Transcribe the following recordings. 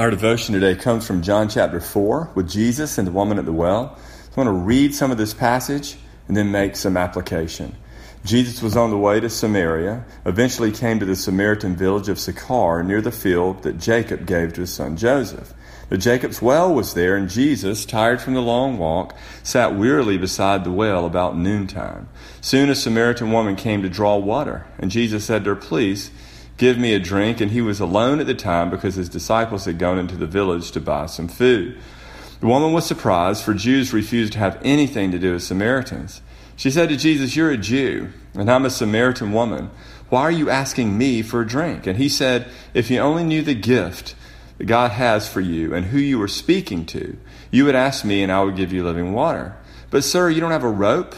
Our devotion today comes from John chapter 4 with Jesus and the woman at the well. I want to read some of this passage and then make some application. Jesus was on the way to Samaria, eventually came to the Samaritan village of Sychar near the field that Jacob gave to his son Joseph. But Jacob's well was there, and Jesus, tired from the long walk, sat wearily beside the well about noontime. Soon a Samaritan woman came to draw water, and Jesus said to her, Please, Give me a drink. And he was alone at the time because his disciples had gone into the village to buy some food. The woman was surprised, for Jews refused to have anything to do with Samaritans. She said to Jesus, You're a Jew, and I'm a Samaritan woman. Why are you asking me for a drink? And he said, If you only knew the gift that God has for you and who you are speaking to, you would ask me, and I would give you living water. But, sir, you don't have a rope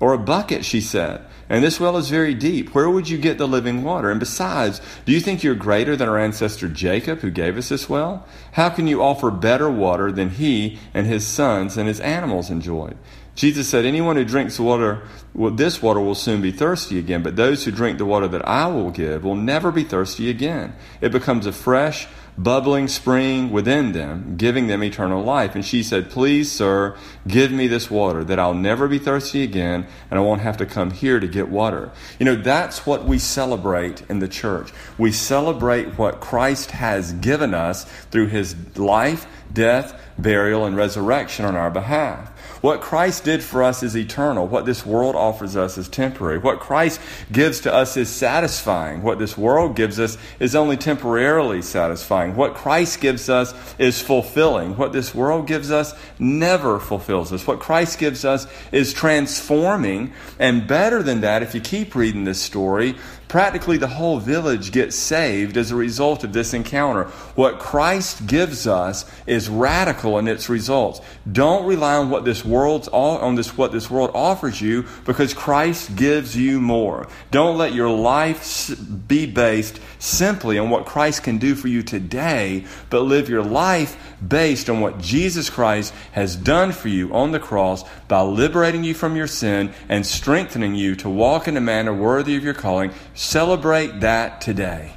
or a bucket, she said. And this well is very deep. Where would you get the living water? And besides, do you think you're greater than our ancestor Jacob, who gave us this well? How can you offer better water than he and his sons and his animals enjoyed? Jesus said, Anyone who drinks water, well, this water will soon be thirsty again, but those who drink the water that I will give will never be thirsty again. It becomes a fresh, bubbling spring within them, giving them eternal life. And she said, Please, sir, give me this water that I'll never be thirsty again and I won't have to come here to get water. You know, that's what we celebrate in the church. We celebrate what Christ has given us through his life, death, burial, and resurrection on our behalf. What Christ did for us is eternal. What this world offers us is temporary. What Christ gives to us is satisfying. What this world gives us is only temporarily satisfying. What Christ gives us is fulfilling. What this world gives us never fulfills us. What Christ gives us is transforming. And better than that, if you keep reading this story, Practically the whole village gets saved as a result of this encounter. What Christ gives us is radical in its results. Don't rely on what this world's on this what this world offers you because Christ gives you more. Don't let your life be based simply on what Christ can do for you today, but live your life based on what Jesus Christ has done for you on the cross by liberating you from your sin and strengthening you to walk in a manner worthy of your calling Celebrate that today.